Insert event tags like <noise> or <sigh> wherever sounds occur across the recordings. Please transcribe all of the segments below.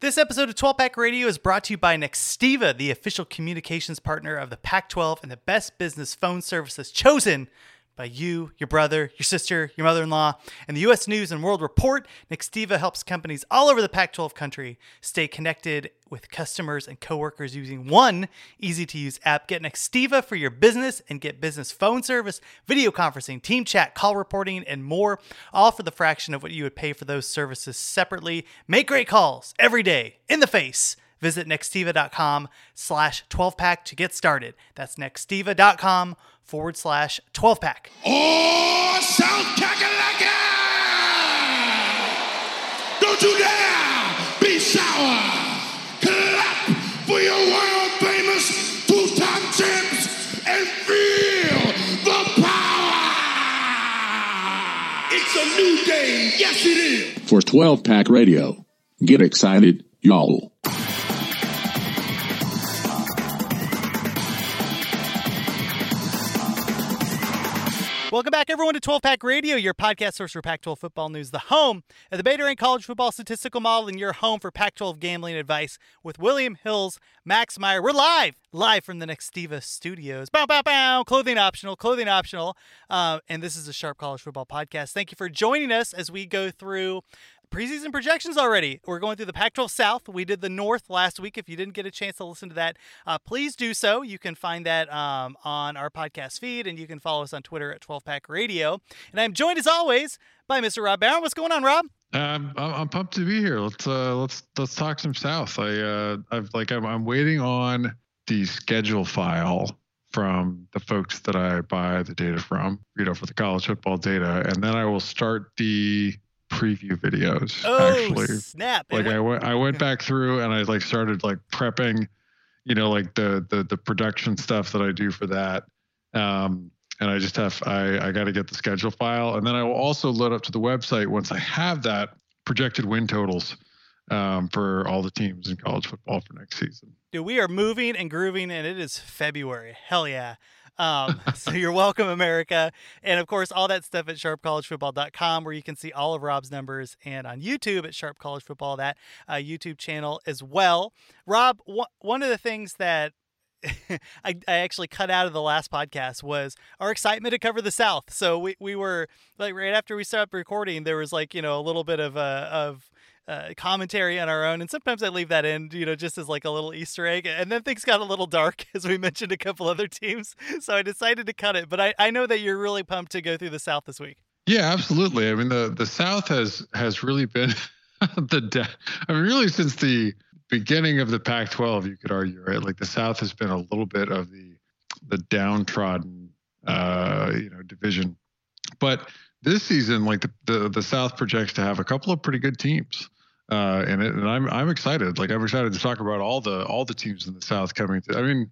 This episode of 12 Pack Radio is brought to you by Nextiva, the official communications partner of the Pac 12 and the best business phone services chosen by you, your brother, your sister, your mother in law. And the U.S. News and World Report, Nextiva helps companies all over the Pac 12 country stay connected with customers and coworkers using one easy to use app. Get Nextiva for your business and get business phone service, video conferencing, team chat, call reporting, and more, all for the fraction of what you would pay for those services separately. Make great calls every day in the face. Visit nextiva.com slash 12 pack to get started. That's nextiva.com forward slash 12 pack. Oh, South Kakalaka! Don't you dare be sour! Clap for your world famous two-time champs and feel the power! It's a new day, yes it is! For 12 Pack Radio. Get excited, y'all. Welcome back, everyone, to 12 Pack Radio, your podcast source for Pac 12 football news, the home of the Beta Rank College Football Statistical Model, and your home for Pac 12 gambling advice with William Hills, Max Meyer. We're live, live from the Nextiva studios. Bow, bow, bow. Clothing optional, clothing optional. Uh, and this is a Sharp College Football podcast. Thank you for joining us as we go through preseason projections already. We're going through the Pac 12 South. We did the North last week. If you didn't get a chance to listen to that, uh, please do so. You can find that um, on our podcast feed and you can follow us on Twitter at 12 Pack Radio. And I'm joined as always by Mr. Rob Barron. What's going on, Rob? Um, I'm, pumped to be here. Let's uh, let's let's talk some South. I uh, I've like I'm, I'm waiting on the schedule file from the folks that I buy the data from, you know, for the college football data, and then I will start the preview videos. Oh, actually, snap. Like I went I went back through and I like started like prepping, you know, like the the the production stuff that I do for that. Um, and I just have I I got to get the schedule file, and then I will also load up to the website once I have that projected win totals um, for all the teams in college football for next season. Dude, we are moving and grooving, and it is February. Hell yeah. Um, <laughs> so you're welcome, America. And of course, all that stuff at sharpcollegefootball.com, where you can see all of Rob's numbers, and on YouTube at Sharp College Football, that uh, YouTube channel as well. Rob, wh- one of the things that <laughs> I, I actually cut out of the last podcast was our excitement to cover the South. So we, we were like right after we stopped recording, there was like, you know, a little bit of uh, of uh, commentary on our own, and sometimes I leave that in, you know, just as like a little Easter egg. And then things got a little dark <laughs> as we mentioned a couple other teams, so I decided to cut it. But I, I know that you're really pumped to go through the South this week. Yeah, absolutely. I mean, the the South has has really been <laughs> the de- I mean, really since the beginning of the Pac-12, you could argue, right? Like the South has been a little bit of the the downtrodden, uh, you know, division. But this season, like the, the the South projects to have a couple of pretty good teams uh, in it, and I'm I'm excited. Like I'm excited to talk about all the all the teams in the South coming. To, I mean,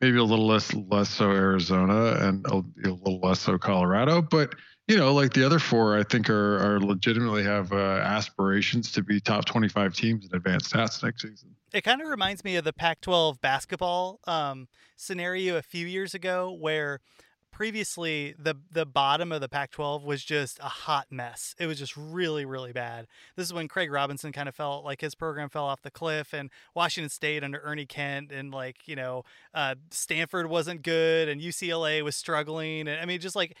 maybe a little less less so Arizona and a, a little less so Colorado, but you know, like the other four, I think are are legitimately have uh, aspirations to be top 25 teams in advanced stats next season. It kind of reminds me of the Pac-12 basketball um, scenario a few years ago, where previously the the bottom of the Pac-12 was just a hot mess. It was just really really bad. This is when Craig Robinson kind of felt like his program fell off the cliff, and Washington State under Ernie Kent, and like you know uh, Stanford wasn't good, and UCLA was struggling, and I mean just like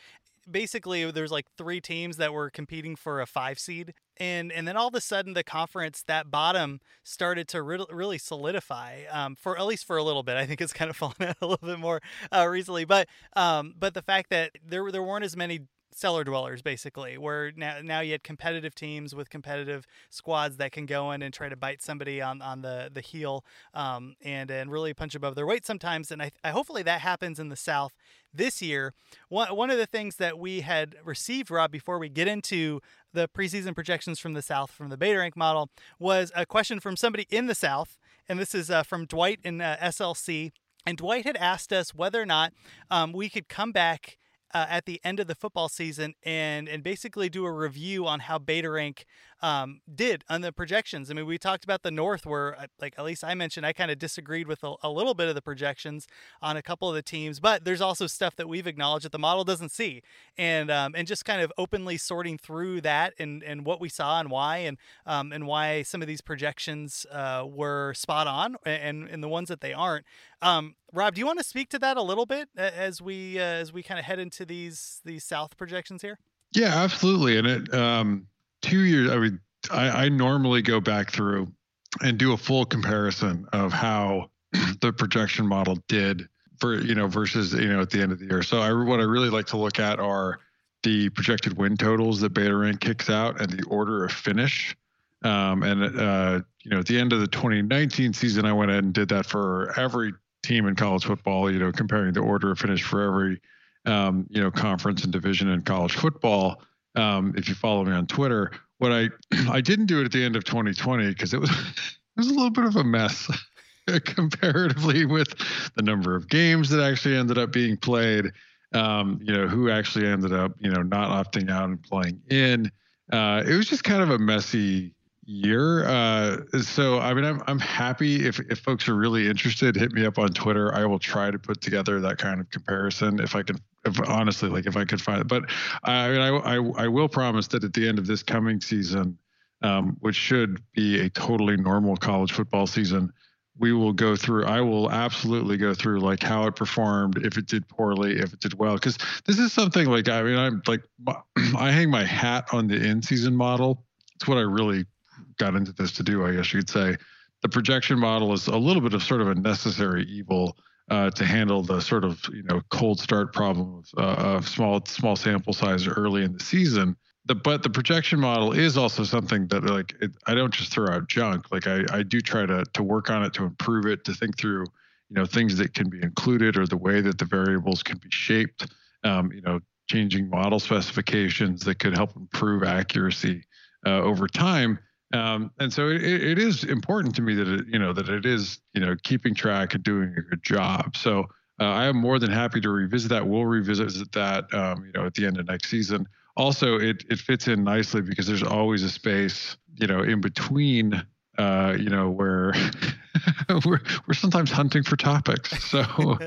basically there's like three teams that were competing for a five seed and and then all of a sudden the conference that bottom started to re- really solidify um, for at least for a little bit. I think it's kind of <laughs> fallen out a little bit more uh, recently but um, but the fact that there there weren't as many cellar dwellers basically where now now you had competitive teams with competitive squads that can go in and try to bite somebody on on the the heel um, and and really punch above their weight sometimes and I, I hopefully that happens in the south this year. One, one of the things that we had received rob before we get into the preseason projections from the south from the beta rank model was a question from somebody in the south and this is uh, from dwight in uh, slc and dwight had asked us whether or not um, we could come back uh, at the end of the football season and and basically do a review on how Beta Rank um, did on the projections. I mean, we talked about the North, where uh, like at least I mentioned, I kind of disagreed with a, a, little bit of the projections on a couple of the teams, but there's also stuff that we've acknowledged that the model doesn't see, and um, and just kind of openly sorting through that and and what we saw and why and um, and why some of these projections uh, were spot on and and the ones that they aren't. Um, Rob, do you want to speak to that a little bit as we uh, as we kind of head into these these South projections here? Yeah, absolutely, and it um, two years. I mean, I, I normally go back through and do a full comparison of how <clears throat> the projection model did for you know versus you know at the end of the year. So I what I really like to look at are the projected win totals that Beta Rank kicks out and the order of finish. Um, and uh, you know, at the end of the 2019 season, I went ahead and did that for every team in college football. You know, comparing the order of finish for every um, you know conference and division in college football um, if you follow me on Twitter. What I <clears throat> I didn't do it at the end of 2020 because it was <laughs> it was a little bit of a mess <laughs> comparatively with the number of games that actually ended up being played. Um, you know, who actually ended up you know not opting out and playing in. Uh, it was just kind of a messy year. Uh, so I mean, I'm I'm happy if if folks are really interested, hit me up on Twitter. I will try to put together that kind of comparison if I can. If honestly, like if I could find it, but I mean, I I, I will promise that at the end of this coming season, um, which should be a totally normal college football season, we will go through i will absolutely go through like how it performed if it did poorly if it did well because this is something like i mean i'm like <clears throat> i hang my hat on the in season model it's what i really got into this to do, I guess you could say. The projection model is a little bit of sort of a necessary evil uh, to handle the sort of you know cold start problem of, uh, of small small sample size early in the season. The, but the projection model is also something that like it, I don't just throw out junk. Like I, I do try to to work on it to improve it, to think through you know things that can be included or the way that the variables can be shaped. Um, you know, changing model specifications that could help improve accuracy uh, over time. Um, and so it, it is important to me that it, you know that it is you know keeping track and doing a good job. So uh, I am more than happy to revisit that. We'll revisit that um, you know at the end of next season. Also, it it fits in nicely because there's always a space you know in between uh, you know where <laughs> we're we're sometimes hunting for topics. So <laughs>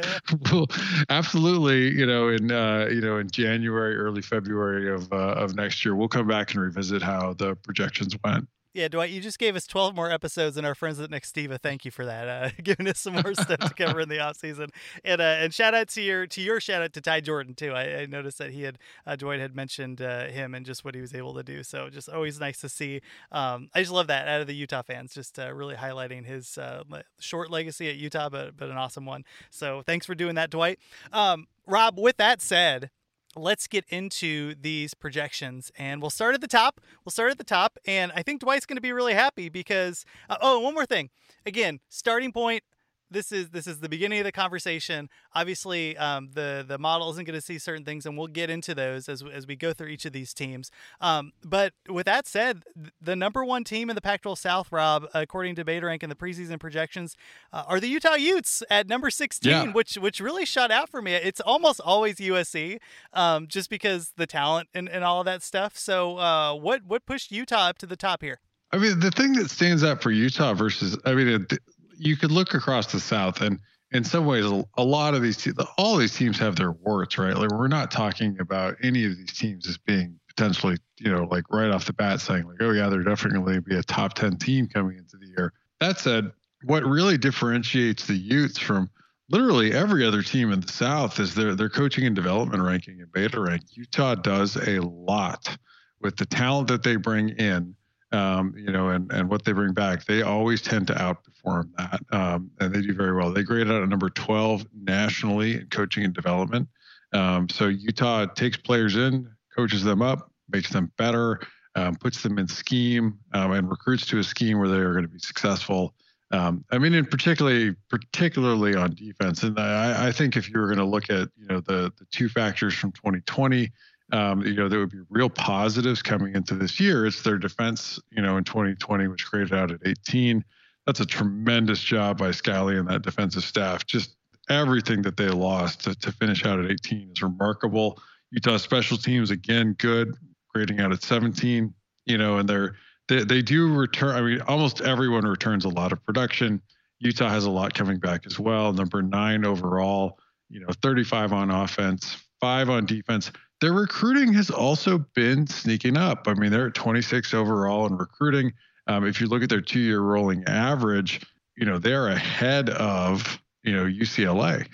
we'll absolutely, you know, in uh, you know in January, early February of uh, of next year, we'll come back and revisit how the projections went. Yeah, Dwight, you just gave us 12 more episodes, and our friends at Nextiva, thank you for that, uh, <laughs> giving us some more stuff to cover in the off season. And uh, and shout out to your to your shout out to Ty Jordan too. I, I noticed that he had uh, Dwight had mentioned uh, him and just what he was able to do. So just always nice to see. Um, I just love that out of the Utah fans, just uh, really highlighting his uh, short legacy at Utah, but but an awesome one. So thanks for doing that, Dwight. Um, Rob, with that said, let's get into these projections and we'll start at the top. We'll start at the top. And I think Dwight's going to be really happy because, uh, oh, one more thing. Again, starting point this is this is the beginning of the conversation. Obviously, um, the the model isn't going to see certain things, and we'll get into those as as we go through each of these teams. Um, but with that said, the number one team in the Pac-12 South, Rob, according to BetaRank and the preseason projections, uh, are the Utah Utes at number 16, yeah. which which really shot out for me. It's almost always USC, um, just because the talent and, and all of that stuff. So, uh, what what pushed Utah up to the top here? I mean, the thing that stands out for Utah versus, I mean, it, you could look across the South, and in some ways, a lot of these, all these teams have their warts, right? Like we're not talking about any of these teams as being potentially, you know, like right off the bat saying like, oh yeah, they're definitely going to be a top ten team coming into the year. That said, what really differentiates the Utes from literally every other team in the South is their their coaching and development ranking and beta rank. Utah does a lot with the talent that they bring in um, you know, and, and what they bring back, they always tend to outperform that. Um, and they do very well. They graded out at number 12 nationally in coaching and development. Um, so Utah takes players in, coaches them up, makes them better, um, puts them in scheme, um, and recruits to a scheme where they are going to be successful. Um, I mean, in particularly, particularly on defense, and I, I think if you were going to look at, you know, the the two factors from 2020, um, you know, there would be real positives coming into this year. It's their defense, you know, in 2020, which graded out at 18. That's a tremendous job by Scalley and that defensive staff. Just everything that they lost to, to finish out at 18 is remarkable. Utah special teams again good, grading out at 17. You know, and they're they they do return. I mean, almost everyone returns a lot of production. Utah has a lot coming back as well. Number nine overall. You know, 35 on offense, five on defense. Their recruiting has also been sneaking up. I mean, they're at 26 overall in recruiting. Um, if you look at their two-year rolling average, you know they're ahead of you know UCLA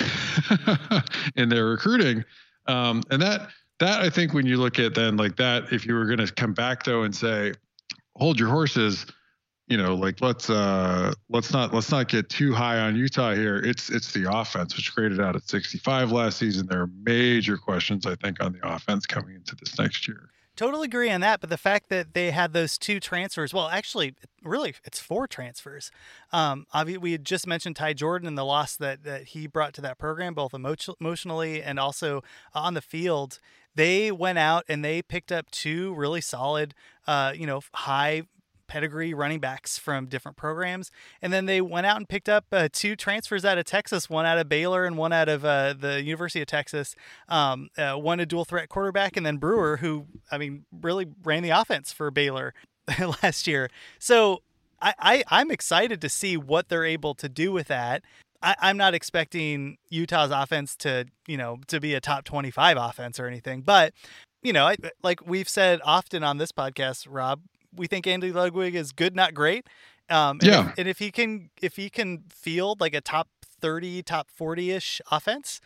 <laughs> in their recruiting, um, and that that I think when you look at then like that, if you were going to come back though and say, hold your horses, you know, like let's uh let's not let's not get too high on Utah here. It's it's the offense which graded out at 65 last season. There are major questions I think on the offense coming into this next year. Totally agree on that, but the fact that they had those two transfers, well, actually, really, it's four transfers. Um, obviously, we had just mentioned Ty Jordan and the loss that, that he brought to that program, both emo- emotionally and also on the field. They went out and they picked up two really solid, uh, you know, high pedigree running backs from different programs. And then they went out and picked up uh, two transfers out of Texas, one out of Baylor and one out of uh, the University of Texas. Um, uh, one a dual threat quarterback, and then Brewer, who, I mean, really ran the offense for Baylor <laughs> last year. So I, I, am excited to see what they're able to do with that. I, I'm not expecting Utah's offense to, you know, to be a top 25 offense or anything, but you know, I, like we've said often on this podcast, Rob, we think Andy Ludwig is good, not great. Um, and yeah. If, and if he can, if he can field like a top thirty, top forty ish offense,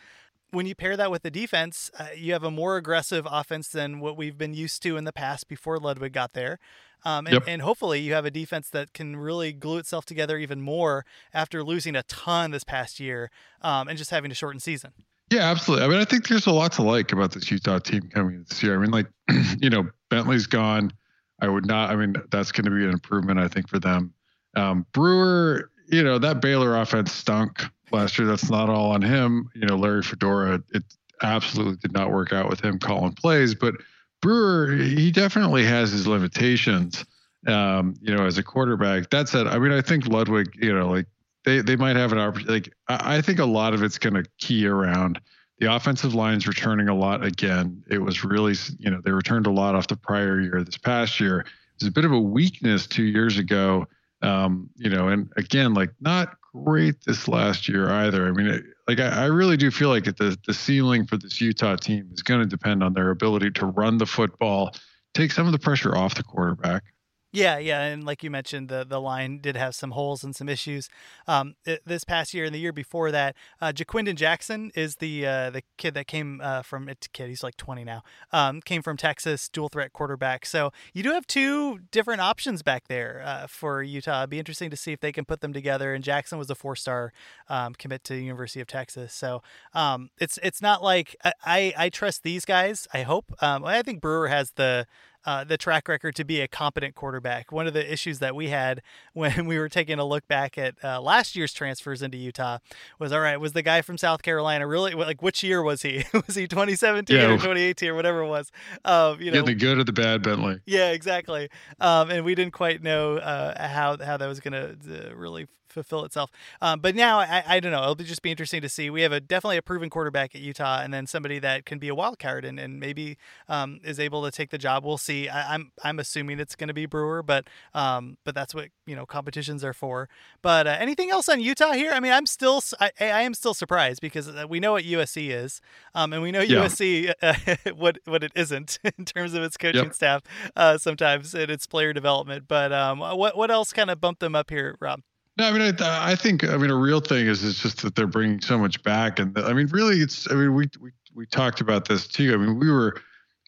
when you pair that with the defense, uh, you have a more aggressive offense than what we've been used to in the past before Ludwig got there. Um, and, Yep. and hopefully you have a defense that can really glue itself together even more after losing a ton this past year um, and just having a shortened season. Yeah, absolutely. I mean, I think there's a lot to like about this Utah team coming this year. I mean, like, <clears throat> you know, Bentley's gone. I would not. I mean, that's going to be an improvement, I think, for them. Um, Brewer, you know, that Baylor offense stunk last year. That's not all on him. You know, Larry Fedora, it absolutely did not work out with him calling plays. But Brewer, he definitely has his limitations. Um, you know, as a quarterback. That said, I mean, I think Ludwig, you know, like they they might have an opportunity. Like I, I think a lot of it's going to key around the offensive line's returning a lot again. It was really, you know, they returned a lot off the prior year. This past year, it was a bit of a weakness two years ago. Um, you know, and again, like not great this last year either. I mean, it, like I, I really do feel like the the ceiling for this Utah team is going to depend on their ability to run the football, take some of the pressure off the quarterback. Yeah, yeah, and like you mentioned, the the line did have some holes and some issues. Um, th- this past year and the year before that, uh, Ja'Quinden Jackson is the uh, the kid that came uh, from it's kid. He's like 20 now. Um, came from Texas, dual threat quarterback. So you do have two different options back there uh, for Utah. It'd be interesting to see if they can put them together. And Jackson was a four star um, commit to the University of Texas. So um, it's it's not like I, I, I trust these guys. I hope. Um, I think Brewer has the uh, the track record to be a competent quarterback. One of the issues that we had <laughs> when we were taking a look back at uh, last year's transfers into Utah was all right, was the guy from South Carolina really like which year was he? <laughs> was he 2017 Yeah. or 2018 or whatever it was? Um, you know, Yeah, the good or the bad, Bentley. yeah, exactly. Um, and we didn't quite know uh, how how that was going to uh, really fulfill itself. Um, but now I, I don't know. It'll just be interesting to see. We have a definitely a proven quarterback at Utah, and then somebody that can be a wild card and, and maybe um, is able to take the job. We'll see. I, I'm I'm assuming it's going to be Brewer, but um, but that's what you know competitions are for. But uh, anything else on Utah here? I mean, I'm still I, I am still surprised because uh, we know what USC is, um, and we know Yeah. USC uh, <laughs> what what it isn't <laughs> in terms of its coaching Yep. staff uh, sometimes and its player development. But um, what what else kind of bumped them up here, Rob? No, I mean, I, I think, I mean, a real thing is it's just that they're bringing so much back, and I mean, really, it's, I mean, we we we talked about this too. I mean, we were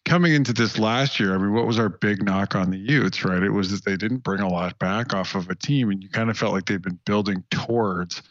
coming into this last year. I mean, what was our big knock on the Utes, right? It was that they didn't bring a lot back off of a team, and you kind of felt like they'd been building towards,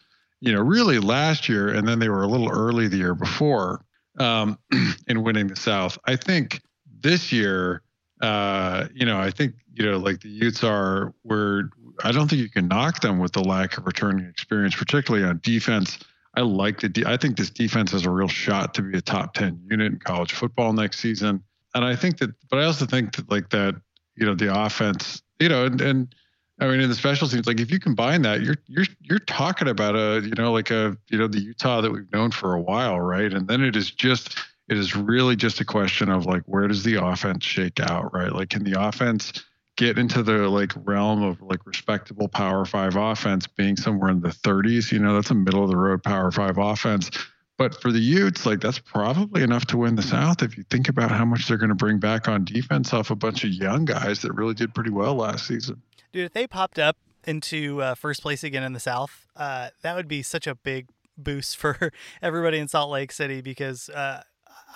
you know, really last year, and then they were a little early the year before um, <clears throat> in winning the South. I think this year, uh, you know, I think you know, like the Utes are where I don't think you can knock them with the lack of returning experience, particularly on defense. I like the. De- I think this defense has a real shot to be a top ten unit in college football next season, and I think that. But I also think that like that, you know, the offense, you know, and and I mean, in the special teams, like if you combine that, you're you're you're talking about a, you know, like a, you know, the Utah that we've known for a while, right? And then it is just It is really just a question of like where does the offense shake out, right? Like can the offense get into the like realm of like respectable power five offense being somewhere in the 30s, you know, that's a middle of the road power five offense. But for the Utes, like that's probably enough to win the South if you think about how much they're going to bring back on defense off a bunch of young guys that really did pretty well last season. Dude, if they popped up into uh, first place again in the South, uh, that would be such a big boost for <laughs> everybody in Salt Lake City because uh,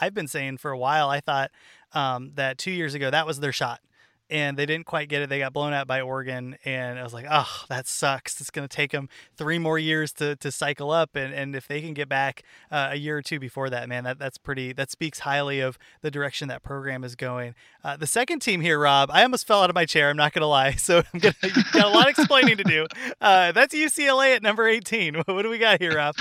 I've been saying for a while I thought um, that two years ago that was their shot and they didn't quite get it. They got blown out by Oregon, and I was like, oh, that sucks. It's going to take them three more years to, to cycle up, and, and if they can get back uh, a year or two before that, man, that that's pretty. That speaks highly of the direction that program is going. Uh, the second team here, Rob, I almost fell out of my chair. I'm not going to lie, <laughs> so I'm gonna got a lot of explaining to do. Uh, that's UCLA at number 18. <laughs> What do we got here, Rob?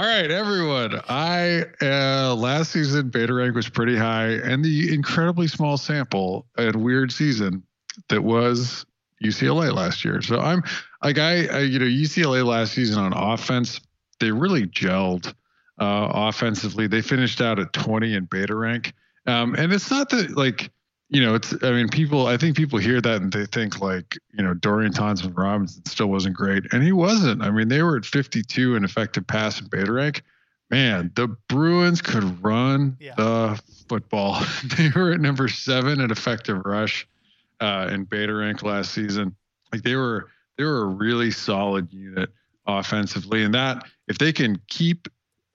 All right, everyone. I uh, last season beta rank was pretty high, and the incredibly small sample and weird season that was UCLA last year. So I'm like I, I you know UCLA last season on offense, they really gelled uh, offensively. They finished out at 20 in beta rank, um, and it's not that like you know, it's, I mean, people, I think people hear that and they think like, you know, Dorian Thompson Robinson still wasn't great. And he wasn't. I mean, they were at 52 in effective pass and beta rank. Man, the Bruins could run yeah. the football. <laughs> they were at number seven at effective rush uh, in beta rank last season. Like they were, they were a really solid unit offensively. And that, if they can keep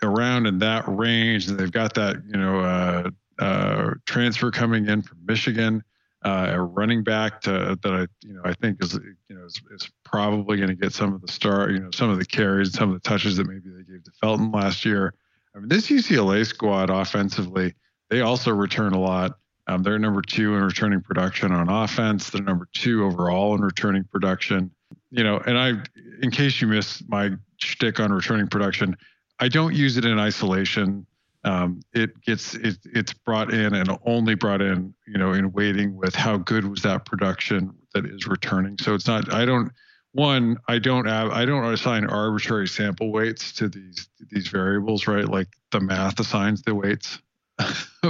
around in that range and they've got that, you know, uh, uh, transfer coming in from Michigan, uh, a running back to, that I you know I think is you know is, is probably going to get some of the star you know some of the carries, some of the touches that maybe they gave to Felton last year. I mean, this UCLA squad offensively, they also return a lot. Um, they're number two in returning production on offense. They're number two overall in returning production. You know, and I, in case you missed my shtick on returning production, I don't use it in isolation um, it gets it, it's brought in and only brought in you know in weighting with how good was that production that is returning. So it's not i don't one i don't have i don't assign arbitrary sample weights to these these variables right? Like the math assigns the weights. <laughs>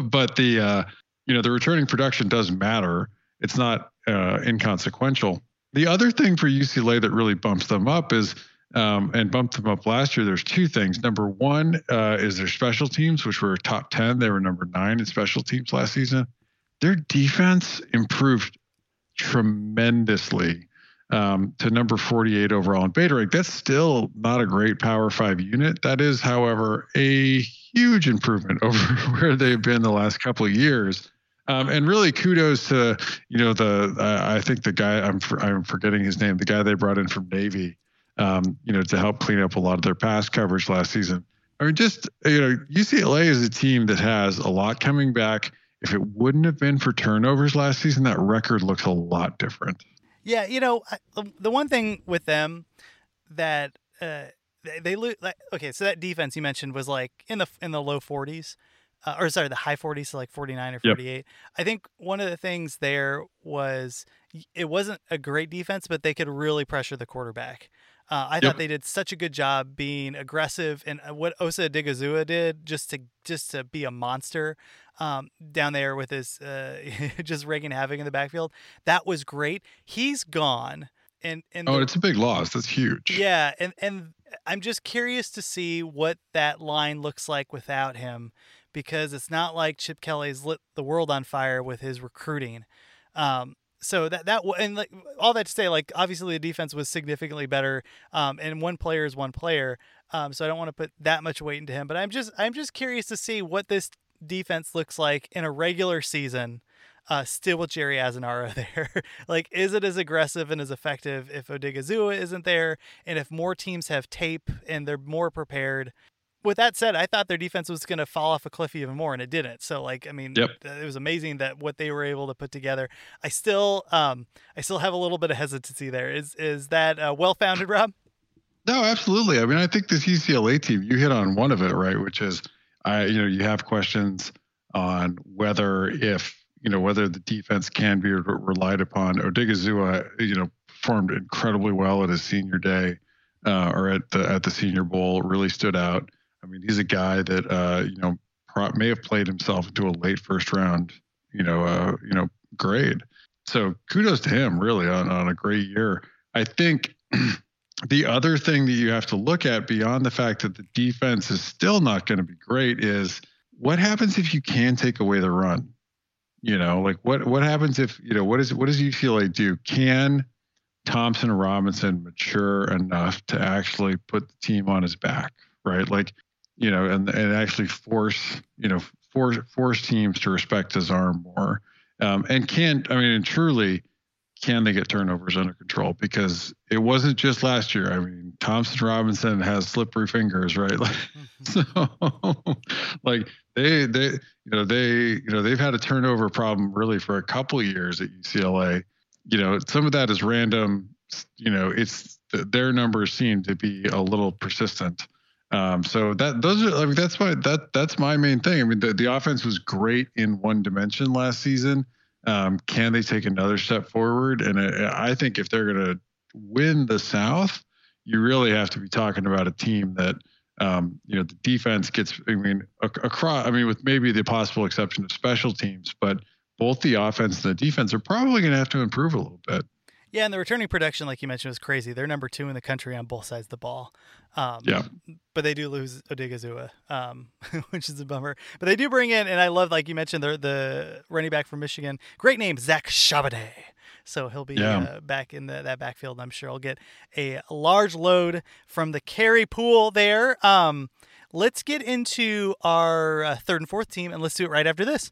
But the uh, you know the returning production does matter. It's not uh, inconsequential. The other thing for ucla that really bumps them up is um, and bumped them up last year, there's two things. Number one uh, is their special teams, which were top 10. They were number nine in special teams last season. Their defense improved tremendously um, to number 48 overall in beta rank. That's still not a great Power Five unit. That is, however, a huge improvement <laughs> over where they've been the last couple of years. Um, and really, kudos to you know the uh, I think the guy I'm I'm forgetting his name, the guy they brought in from Navy um, you know, to help clean up a lot of their pass coverage last season. I mean, just you know, UCLA is a team that has a lot coming back. If it wouldn't have been for turnovers last season, that record looks a lot different. Yeah, you know, the one thing with them that uh, they, they lose. Like, okay, so that defense you mentioned was like in the in the low 40s. Uh, or sorry, the high 40s, so like 49 or 48. Yep. I think one of the things there was it wasn't a great defense, but they could really pressure the quarterback. Uh, I yep. thought they did such a good job being aggressive, and uh, what Osa Odighizuwa did just to just to be a monster um, down there with his uh, <laughs> just wreaking havoc in the backfield. That was great. He's gone, and and oh, the, it's a big loss. That's huge. Yeah, and and I'm just curious to see what that line looks like without him, because it's not like Chip Kelly's lit the world on fire with his recruiting. Um, so that that and like all that to say, like obviously the defense was significantly better, um, and one player is one player. Um, so I don't want to put that much weight into him, but I'm just I'm just curious to see what this defense looks like in a regular season. Uh, still with Jerry Azzinaro <laughs> there. like, is it as aggressive and as effective if Odighizuwa isn't there? And if more teams have tape and they're more prepared, with that said, I thought their defense was going to fall off a cliff even more, and it didn't. So, like, I mean, yep. it was amazing that what they were able to put together. I still, um, I still have a little bit of hesitancy there. Is is that uh, well founded, Rob? No, absolutely. I mean, I think this UCLA team, you hit on one of it, right? Which is, I, you know, you have questions on whether if you know whether the defense can be relied upon. Odighizuwa, you know, performed incredibly well at his senior day. Uh, or at the at the Senior Bowl, really stood out. I mean, he's a guy that uh, you know may have played himself into a late first round, you know, uh, you know, grade. So kudos to him, really, on on a great year. I think <clears throat> the other thing that you have to look at beyond the fact that the defense is still not going to be great is what happens if you can take away the run. You know, like what what happens if you know what is what does UCLA do? Can Thompson Robinson mature enough to actually put the team on his back, right? Like, you know, and and actually force, you know, force force teams to respect his arm more. Um, and can't I mean, and truly, can they get turnovers under control? Because it wasn't just last year. I mean, Thompson Robinson has slippery fingers, right? Like, mm-hmm. <laughs> <laughs> so, like they they you know they you know they've had a turnover problem really for a couple years at UCLA you know, some of that is random. You know, it's their numbers seem to be a little persistent. Um, so that those are I mean that's my that that's my main thing. I mean the, the offense was great in one dimension last season. Um, can they take another step forward? And I, I think if they're going to win the South, you really have to be talking about a team that um, you know the defense gets. I mean across. I mean with maybe the possible exception of special teams, but both the offense and the defense are probably going to have to improve a little bit. Yeah, and the returning production, like you mentioned, was crazy. They're number two in the country on both sides of the ball. Um, yeah, but they do lose Odighizuwa, um, <laughs> which is a bummer. But they do bring in, and I love, like you mentioned, the the running back from Michigan. Great name, Zach Charbonnet. So he'll be yeah. uh, back in the, that backfield. I'm sure I'll get a large load from the carry pool there. Um, let's get into our uh, third and fourth team, and let's do it right after this.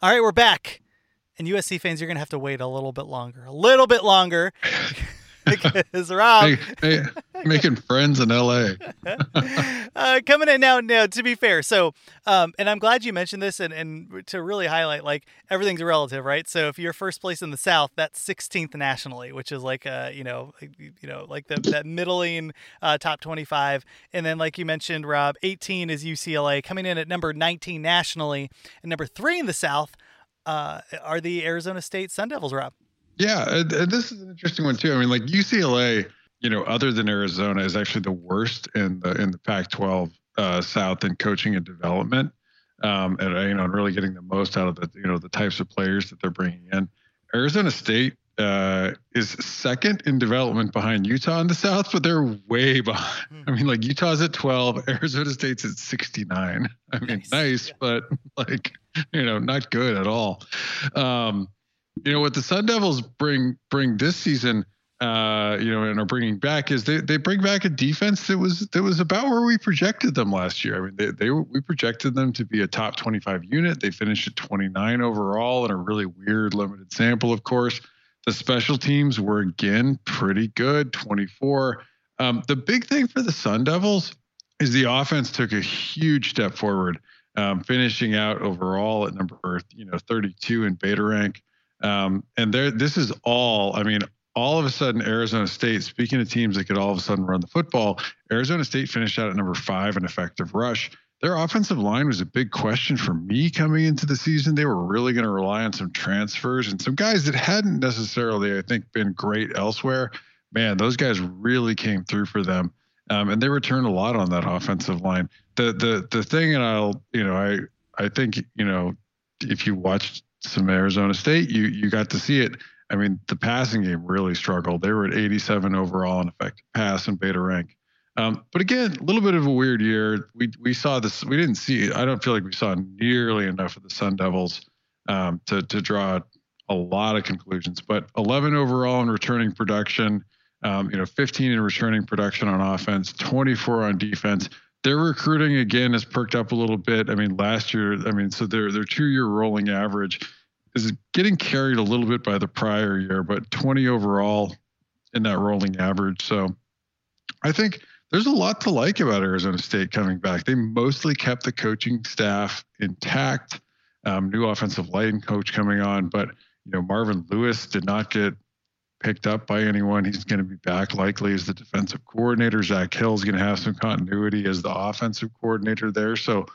All right, we're back. And USC fans, you're going to have to wait a little bit longer. A little bit longer. <laughs> because Rob. Hey, hey, making friends in LA. <laughs> uh, coming in now, now, to be fair. So, um, and I'm glad you mentioned this and, and to really highlight like everything's relative, right? So if you're first place in the South, that's 16th nationally, which is like, uh, you know, you know, like the, that middling uh, top 25. And then, like you mentioned, Rob, 18 is UCLA coming in at number 19 nationally. And number three in the South uh, are the Arizona State Sun Devils, Rob. Yeah, and this is an interesting one too. I mean, like UCLA, you know, other than Arizona, is actually the worst in the in the Pac-12 uh, South in coaching and development, um, and you know, and really getting the most out of the you know the types of players that they're bringing in. Arizona State uh, is second in development behind Utah in the South, but they're way behind. I mean, like Utah's at 12, Arizona State's at 69. I mean, nice, nice yeah. but <laughs> like, you know, not good at all. Um, you know what the Sun Devils bring bring this season, uh, you know, and are bringing back is they, they bring back a defense that was that was about where we projected them last year. I mean, they they we projected them to be a top 25 unit. They finished at 29 overall in a really weird limited sample, of course. The special teams were again pretty good, 24. Um, the big thing for the Sun Devils is the offense took a huge step forward, um, finishing out overall at number you know 32 in beta rank. Um, and there, this is all. I mean, all of a sudden, Arizona State. Speaking of teams that could all of a sudden run the football, Arizona State finished out at number five in effective rush. Their offensive line was a big question for me coming into the season. They were really going to rely on some transfers and some guys that hadn't necessarily, I think, been great elsewhere. Man, those guys really came through for them, um, and they returned a lot on that offensive line. The the the thing, and I'll, you know, I I think you know, if you watched some Arizona State, you you got to see it. I mean, the passing game really struggled. They were at 87 overall in effective pass and beta rank. Um, but again, a little bit of a weird year. We we saw this. We didn't see. I don't feel like we saw nearly enough of the Sun Devils um, to to draw a lot of conclusions. But 11 overall in returning production. Um, you know, 15 in returning production on offense, 24 on defense. Their recruiting again has perked up a little bit. I mean, last year, I mean, so their their two year rolling average is getting carried a little bit by the prior year, but 20 overall in that rolling average. So I think there's a lot to like about Arizona State coming back. They mostly kept the coaching staff intact. Um, new offensive line coach coming on, but you know Marvin Lewis did not get picked up by anyone. He's going to be back likely as the defensive coordinator. Zak Hill's going to have some continuity as the offensive coordinator there. So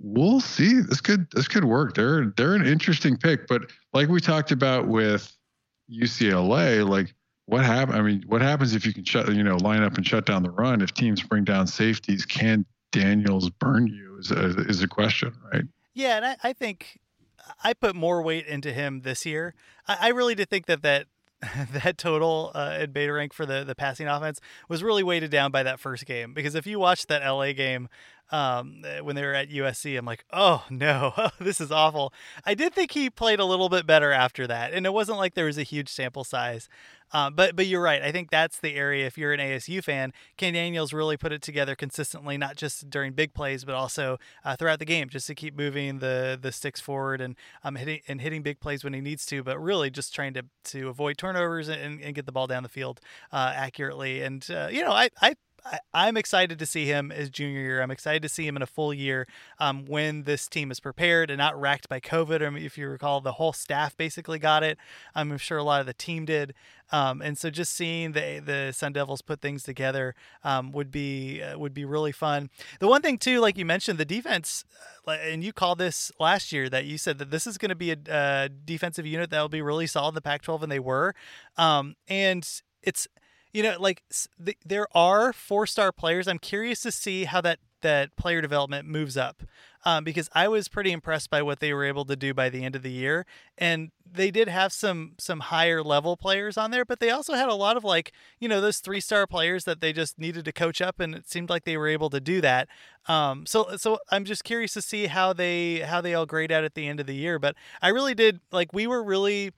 we'll see. This could this could work. They're they're an interesting pick, but like we talked about with UCLA, like what happen? I mean, what happens if you can shut you know line up and shut down the run? If teams bring down safeties, can Daniels burn you? Is a, is a question, right? Yeah, and I, I think I put more weight into him this year. I, I really did think that that <laughs> that total uh, at beta rank for the the passing offense was really weighted down by that first game. Because if you watch that LA game um, eh, when they were at USC, I'm like, oh no, <laughs> this is awful. I did think he played a little bit better after that, and it wasn't like there was a huge sample size. Um, but but you're right. I think that's the area. If you're an ASU fan, Ken Daniels really put it together consistently, not just during big plays, but also uh, throughout the game, just to keep moving the the sticks forward and um hitting and hitting big plays when he needs to. But really, just trying to to avoid turnovers and, and get the ball down the field uh, accurately. And uh, you know, I I I, am excited to see him as junior year. I'm excited to see him in a full year um, when this team is prepared and not racked by COVID. I mean, if you recall, the whole staff basically got it. I'm sure a lot of the team did. Um, and so just seeing the the Sun Devils put things together um, would be uh, would be really fun. The one thing too, like you mentioned, the defense, uh, and you called this last year that you said that this is going to be a, a, defensive unit that will be really solid in the Pac-12, and they were. Um, and it's you know, like th- there are four star players. I'm curious to see how that that player development moves up, um, because I was pretty impressed by what they were able to do by the end of the year, and they did have some some higher level players on there, but they also had a lot of like you know those three star players that they just needed to coach up, and it seemed like they were able to do that. Um, so so I'm just curious to see how they how they all grade out at the end of the year, but I really did like we were really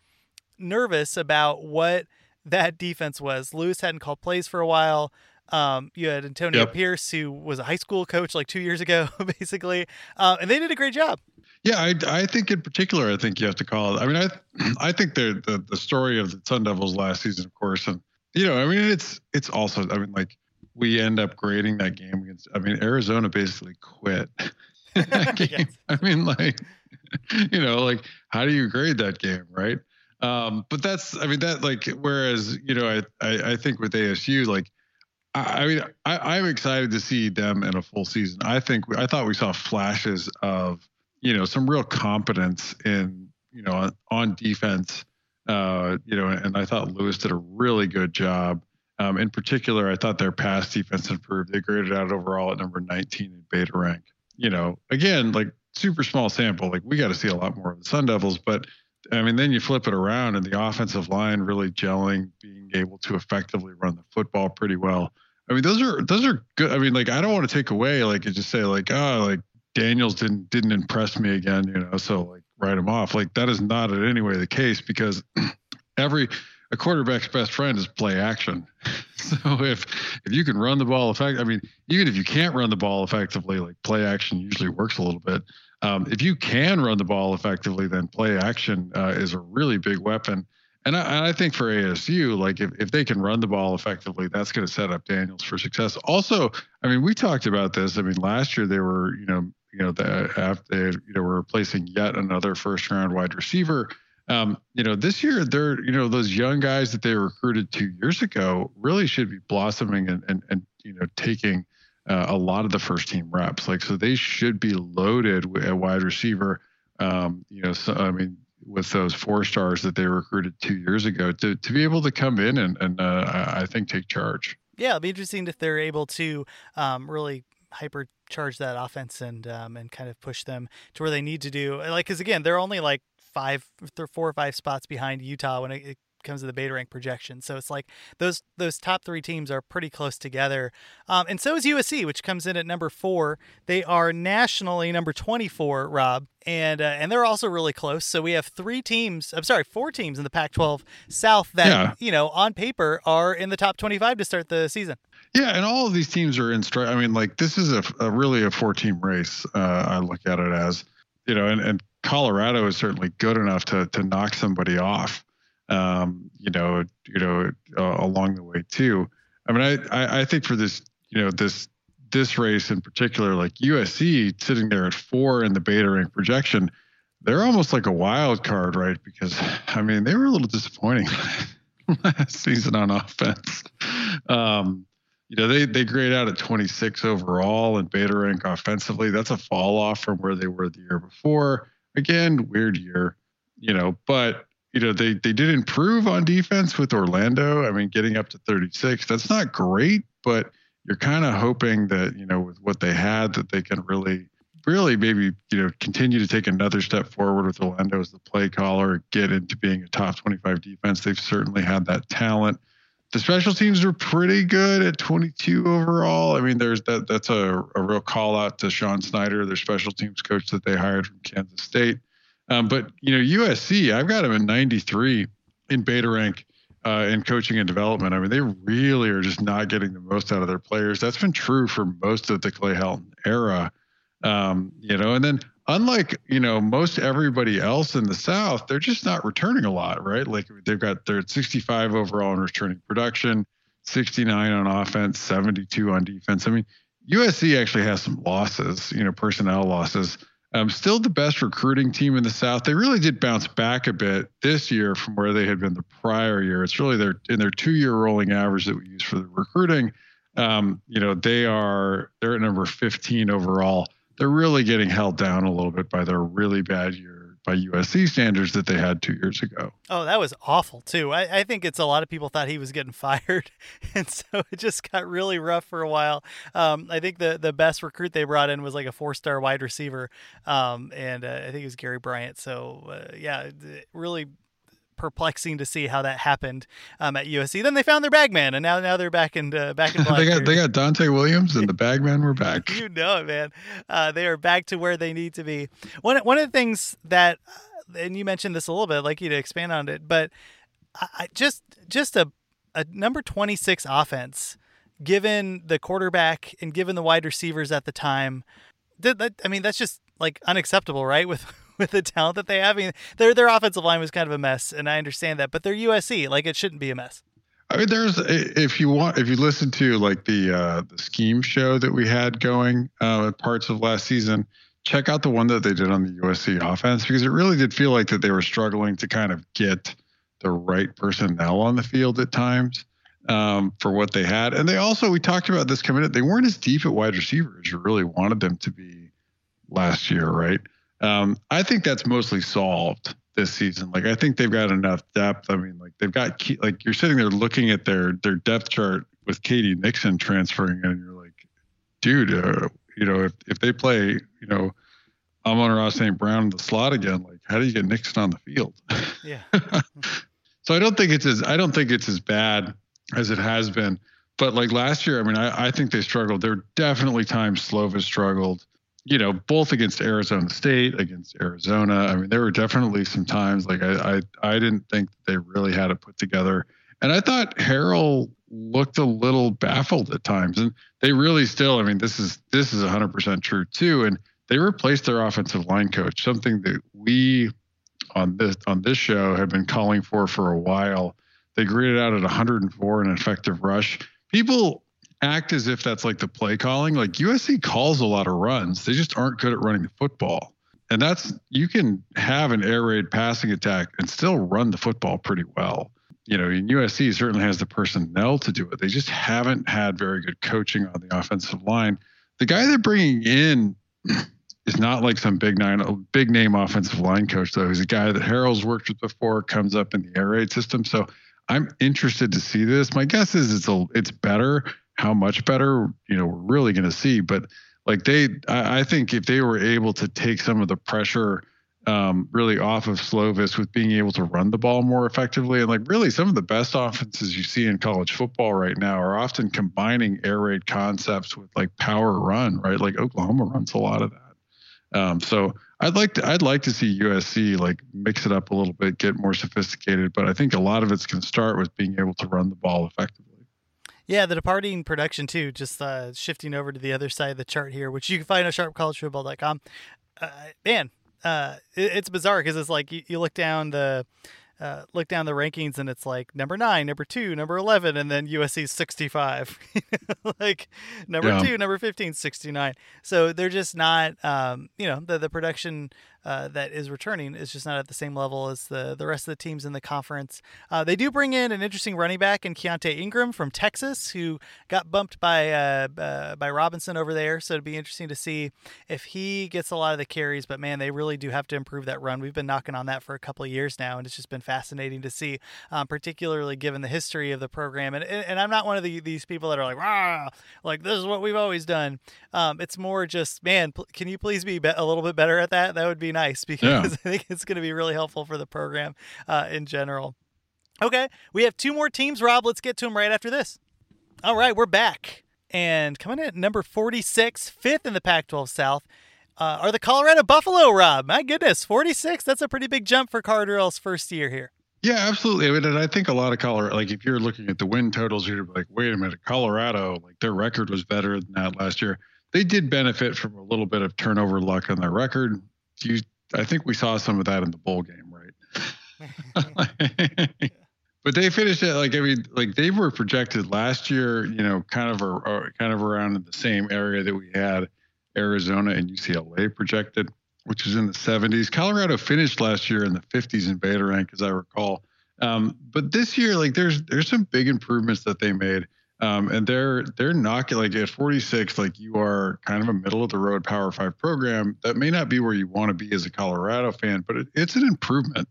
nervous about what that defense was. Lewis hadn't called plays for a while. Um, you had Antonio yep. Pierce, who was a high school coach like two years ago, <laughs> basically, uh, and they did a great job. Yeah, I, I think in particular, I think you have to call it. I mean, I <clears throat> I think the the story of the Sun Devils last season, of course, and you know, I mean, it's it's also, I mean, like we end up grading that game against. I mean, Arizona basically quit. <laughs> that <laughs> game. Yes. I mean, like, you know, like how do you grade that game, right? Um, but that's, I mean, that like, whereas, you know, I, I, I think with ASU, like, I, I mean, I, I'm excited to see them in a full season. I think, I thought we saw flashes of, you know, some real competence in, you know, on, on defense, uh, you know, and I thought Lewis did a really good job. Um, in particular, I thought their pass defense improved. They graded out overall at number 19 in beta rank. You know, again, like super small sample. Like we got to see a lot more of the Sun Devils, but I mean, then you flip it around and the offensive line really gelling, being able to effectively run the football pretty well. I mean, those are those are good. I mean, like I don't want to take away like and just say like oh like Daniels didn't didn't impress me again, you know, so like write him off. Like that is not in any way the case because <clears throat> every a quarterback's best friend is play action. <laughs> so if if you can run the ball effectively, I mean, even if you can't run the ball effectively, like play action usually works a little bit um, if you can run the ball effectively, then play action uh, is a really big weapon. And I, I, think for ASU, like if, if they can run the ball effectively, that's going to set up Daniels for success. Also, I mean, we talked about this. I mean, last year they were, you know, you know, the, after you know, were replacing yet another first round wide receiver. Um, you know, this year they're, you know, those young guys that they recruited two years ago really should be blossoming and, and, and you know, taking – uh, a lot of the first team reps. Like so, they should be loaded at wide receiver. Um, you know, so I mean, with those four stars that they recruited two years ago, to to be able to come in and and uh, I think take charge. Yeah, it'll be interesting if they're able to um, really hypercharge that offense and um, and kind of push them to where they need to do. Like, because again, they're only like five, four or five spots behind Utah when it, comes to the beta rank projection. So it's like those those top three teams are pretty close together, um, and so is USC, which comes in at number four. They are nationally number twenty four, Rob, and uh, and they're also really close. So we have three teams. I'm sorry, four teams in the Pac-12 South that yeah. you know on paper are in the top twenty five to start the season. Yeah, and all of these teams are in strike. I mean, like this is a, a really a four team race. Uh, I look at it as you know, and, and Colorado is certainly good enough to to knock somebody off um, you know, you know, uh, along the way too. I mean, I, I, I think for this you know this this race in particular, like USC sitting there at four in the beta rank projection, they're almost like a wild card, right? Because I mean they were a little disappointing <laughs> last season on offense. Um, you know they they grade out at 26 overall in beta rank offensively. That's a fall off from where they were the year before. Again, weird year, you know, but you know they they did improve on defense with Orlando. I mean, getting up to 36, that's not great, but you're kind of hoping that you know with what they had that they can really really maybe you know continue to take another step forward with Orlando as the play caller, get into being a top 25 defense. They've certainly had that talent. The special teams are pretty good at 22 overall. I mean, there's that. That's a, a real call out to Sean Snyder, their special teams coach that they hired from Kansas State. Um, but you know, USC, I've got them in 93 in beta rank uh, in coaching and development. I mean, they really are just not getting the most out of their players. That's been true for most of the Clay Helton era. Um, you know, and then unlike you know most everybody else in the South, they're just not returning a lot, right? Like they've got they're at 65 overall in returning production, 69 on offense, 72 on defense. I mean, USC actually has some losses, you know, personnel losses. Um, still the best recruiting team in the South. They really did bounce back a bit this year from where they had been the prior year. It's really their in their two-year rolling average that we use for the recruiting. Um, you know, they are they're at number 15 overall. They're really getting held down a little bit by their really bad year by USC standards that they had two years ago. Oh, that was awful too. I, I think it's a lot of people thought he was getting <laughs> fired, and so it just got really rough for a while. Um, I think the the best recruit they brought in was like a four star wide receiver, um, and uh, I think it was Gary Bryant. So uh, yeah, really perplexing to see how that happened um, at USC. Then they found their bagman, and now now they're back in uh, back in. <laughs> they got they got Dante Williams, and the bagman were back. <laughs> you know it, man. Uh, they are back to where they need to be. One one of the things that, uh, and you mentioned this a little bit, I'd like you to expand on it, but I, just just a a number twenty six offense, given the quarterback and given the wide receivers at the time. That, I mean, that's just like unacceptable, right? With <laughs> with the talent that they have. I mean, their their offensive line was kind of a mess, and I understand that, but they're USC. Like it shouldn't be a mess. I mean, there's if you want if you listen to like the uh, the scheme show that we had going uh, parts of last season, check out the one that they did on the USC offense because it really did feel like that they were struggling to kind of get the right personnel on the field at times um, for what they had, and they also we talked about this coming in. They weren't as deep at wide receiver as you really wanted them to be last year, right? Um, I think that's mostly solved this season. Like I think they've got enough depth. I mean, like they've got key, like you're sitting there looking at their their depth chart with KD Nixon transferring, and you're like, dude, uh, you know, if if they play, you know, Amon-Ra St. Brown in the slot again, like how do you get Nixon on the field? Yeah. <laughs> so I don't think it's as I don't think it's as bad as it has been. But like last year, I mean, I, I think they struggled. There were definitely times Slovis struggled you know, both against Arizona State, against Arizona. I mean, there were definitely some times like I I, I didn't think they really had it put together, and I thought Harrell looked a little baffled at times, and they really still. I mean, this is this is 100% true too, and they replaced their offensive line coach, something that we on this on this show have been calling for for a while. They graded out at 104 in effective rush. People act as if that's like the play calling. Like USC calls a lot of runs. They just aren't good at running the football. And that's you can have an air raid passing attack and still run the football pretty well. You know, and USC certainly has the personnel to do it. They just haven't had very good coaching on the offensive line. The guy they're bringing in is not like some big nine, big name offensive line coach though. He's a guy that Harrell's worked with before, comes up in the air raid system. So I'm interested to see this. My guess is it's a it's better, how much better, you know, we're really going to see. But like they, I, I, think if they were able to take some of the pressure um, really off of Slovis with being able to run the ball more effectively, and like really some of the best offenses you see in college football right now are often combining air raid concepts with like power run, right? Like Oklahoma runs a lot of that. Um, so I'd like to I'd like to see USC like mix it up a little bit, get more sophisticated, but I think a lot of it's going to start with being able to run the ball effectively. Yeah, the departing production too. Just uh, shifting over to the other side of the chart here, which you can find on sharpcollegefootball.com. Uh, man, uh, it, it's bizarre because it's like you, you, look down the uh, look down the rankings and it's like number nine, number two, number 11, and then USC's 65. <laughs> like number Yeah. two, number 15, 69. So they're just not, um, you know, the, the production uh, that is returning is just not at the same level as the, the rest of the teams in the conference. Uh, they do bring in an interesting running back in Keaontay Ingram from Texas, who got bumped by uh, uh, by Robinson over there. So it'd be interesting to see if he gets a lot of the carries. But man, they really do have to improve that run. We've been knocking on that for a couple of years now, and it's just been fascinating to see, um, particularly given the history of the program. And and I'm not one of the, these people that are like, Rah! like this is what we've always done. Um, it's more just, man, can you please be, be a little bit better at that? That would be nice <laughs> because I think it's going to be really helpful for the program uh, in general. Okay, we have two more teams, Rob. Let's get to them right after this. All right, we're back. And coming in at number 46, fifth in the Pac 12 South, uh, are the Colorado Buffalo, Rob. My goodness, 46. That's a pretty big jump for Karl Dorrell's first year here. Yeah, absolutely. I mean, and I think a lot of Colorado, like if you're looking at the win totals, you're like, wait a minute, Colorado, like their record was better than that last year. They did benefit from a little bit of turnover luck on their record. You, I think we saw some of that in the bowl game, right? <laughs> <laughs> but they finished it like I mean, like they were projected last year, you know, kind of a, kind of around in the same area that we had Arizona and UCLA projected which is in the 70s. Colorado finished last year in the 50s in beta rank, as I recall. Um, but this year, like there's there's some big improvements that they made, um, and they're they're knocking like at 46, like you are kind of a middle of the road Power Five program. That may not be where you want to be as a Colorado fan, but it, it's an improvement.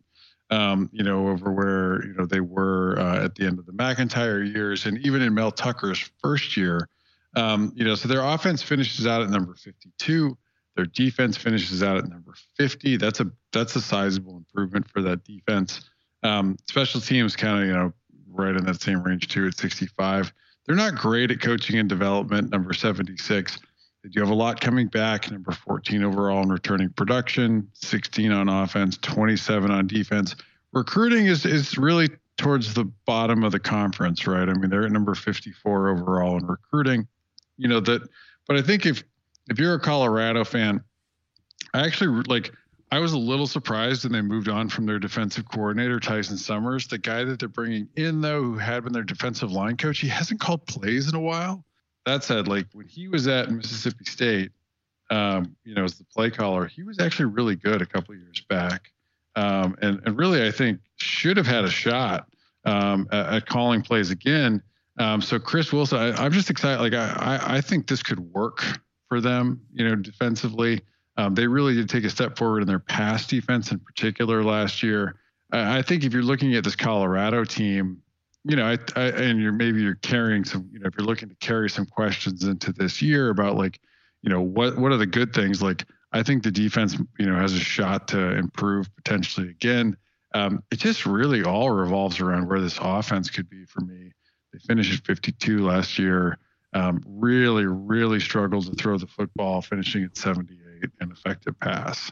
Um, you know, over where you know they were uh, at the end of the MacIntyre years, and even in Mel Tucker's first year. Um, you know, so their offense finishes out at number 52. Their defense finishes out at number 50. That's a that's a sizable improvement for that defense. Um, special teams kind of you know right in that same range too at 65. They're not great at coaching and development. Number 76. They do have a lot coming back. Number 14 overall in returning production, 16 on offense, 27 on defense. Recruiting is is really towards the bottom of the conference, right? I mean, they're at number 54 overall in recruiting. You know that, but I think if if you're a Colorado fan, I actually like. I was a little surprised when they moved on from their defensive coordinator Tyson Summers. The guy that they're bringing in, though, who had been their defensive line coach, he hasn't called plays in a while. That said, like when he was at Mississippi State, um, you know, as the play caller, he was actually really good a couple years back, um, and and really, I think should have had a shot um, at, at calling plays again. Um, so Chris Wilson, I, I'm just excited. Like I, I, I think this could work for them, you know, defensively. Um, they really did take a step forward in their pass defense in particular last year. I I think if you're looking at this Colorado team, you know, I, I, and you're maybe you're carrying some, you know, if you're looking to carry some questions into this year about like, you know, what what are the good things? Like, I think the defense, you know, has a shot to improve potentially again. Um, it just really all revolves around where this offense could be for me. They finished at 52 last year. Um, really, really struggled to throw the football, finishing at 78 in effective pass.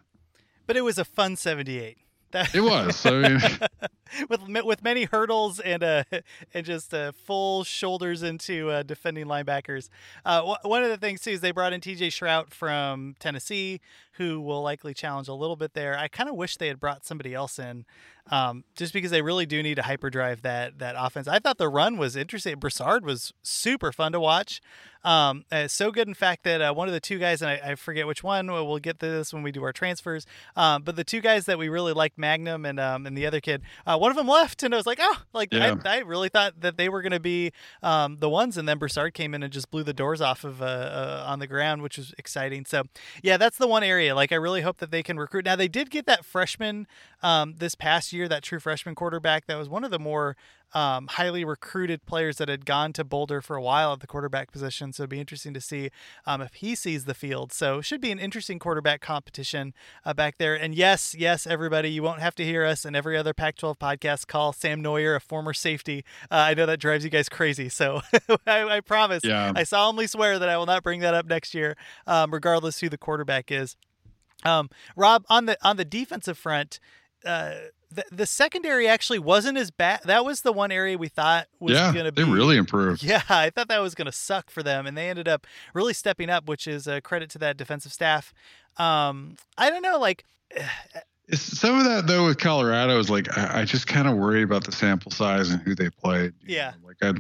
But it was a fun 78. That, It was. I mean, <laughs> with with many hurdles and uh <laughs> and just uh, full shoulders into uh, defending linebackers. Uh, w- one of the things too is they brought in T.J. Shrout from Tennessee, who will likely challenge a little bit there. I kind of wish they had brought somebody else in, um, just because they really do need to hyperdrive that that offense. I thought the run was interesting. Broussard was super fun to watch. Um, uh, so good, in fact, that uh, one of the two guys, and I, I forget which one, we'll we'll get to this when we do our transfers. Um, but the two guys that we really liked, Mangham and um, and the other kid, uh, one of them left, and I was like, oh, like Yeah. I, I really thought that they were going to be um, the ones, and then Broussard came in and just blew the doors off of uh, uh, on the ground, which was exciting. So yeah, that's the one area. Like I really hope that they can recruit. Now they did get that freshman um, this past year, that true freshman quarterback. That was one of the more um, highly recruited players that had gone to Boulder for a while at the quarterback position. So it'd be interesting to see um, if he sees the field. So should be an interesting quarterback competition uh, back there. And yes, yes, everybody, you won't have to hear us and every other Pac-12 podcast call Sam Noyer a former safety. Uh, I know that drives you guys crazy. So <laughs> I, I promise. Yeah. I solemnly swear that I will not bring that up next year, um, regardless who the quarterback is. Um, Rob, on the on the defensive front, uh, the the secondary actually wasn't as bad. That was the one area we thought was yeah, going to be they really improved. <laughs> yeah, I thought that was going to suck for them, and they ended up really stepping up, which is a credit to that defensive staff. Um, I don't know, like <sighs> some of that though with Colorado is like I, I just kind of worry about the sample size and who they played. Yeah. know, like I,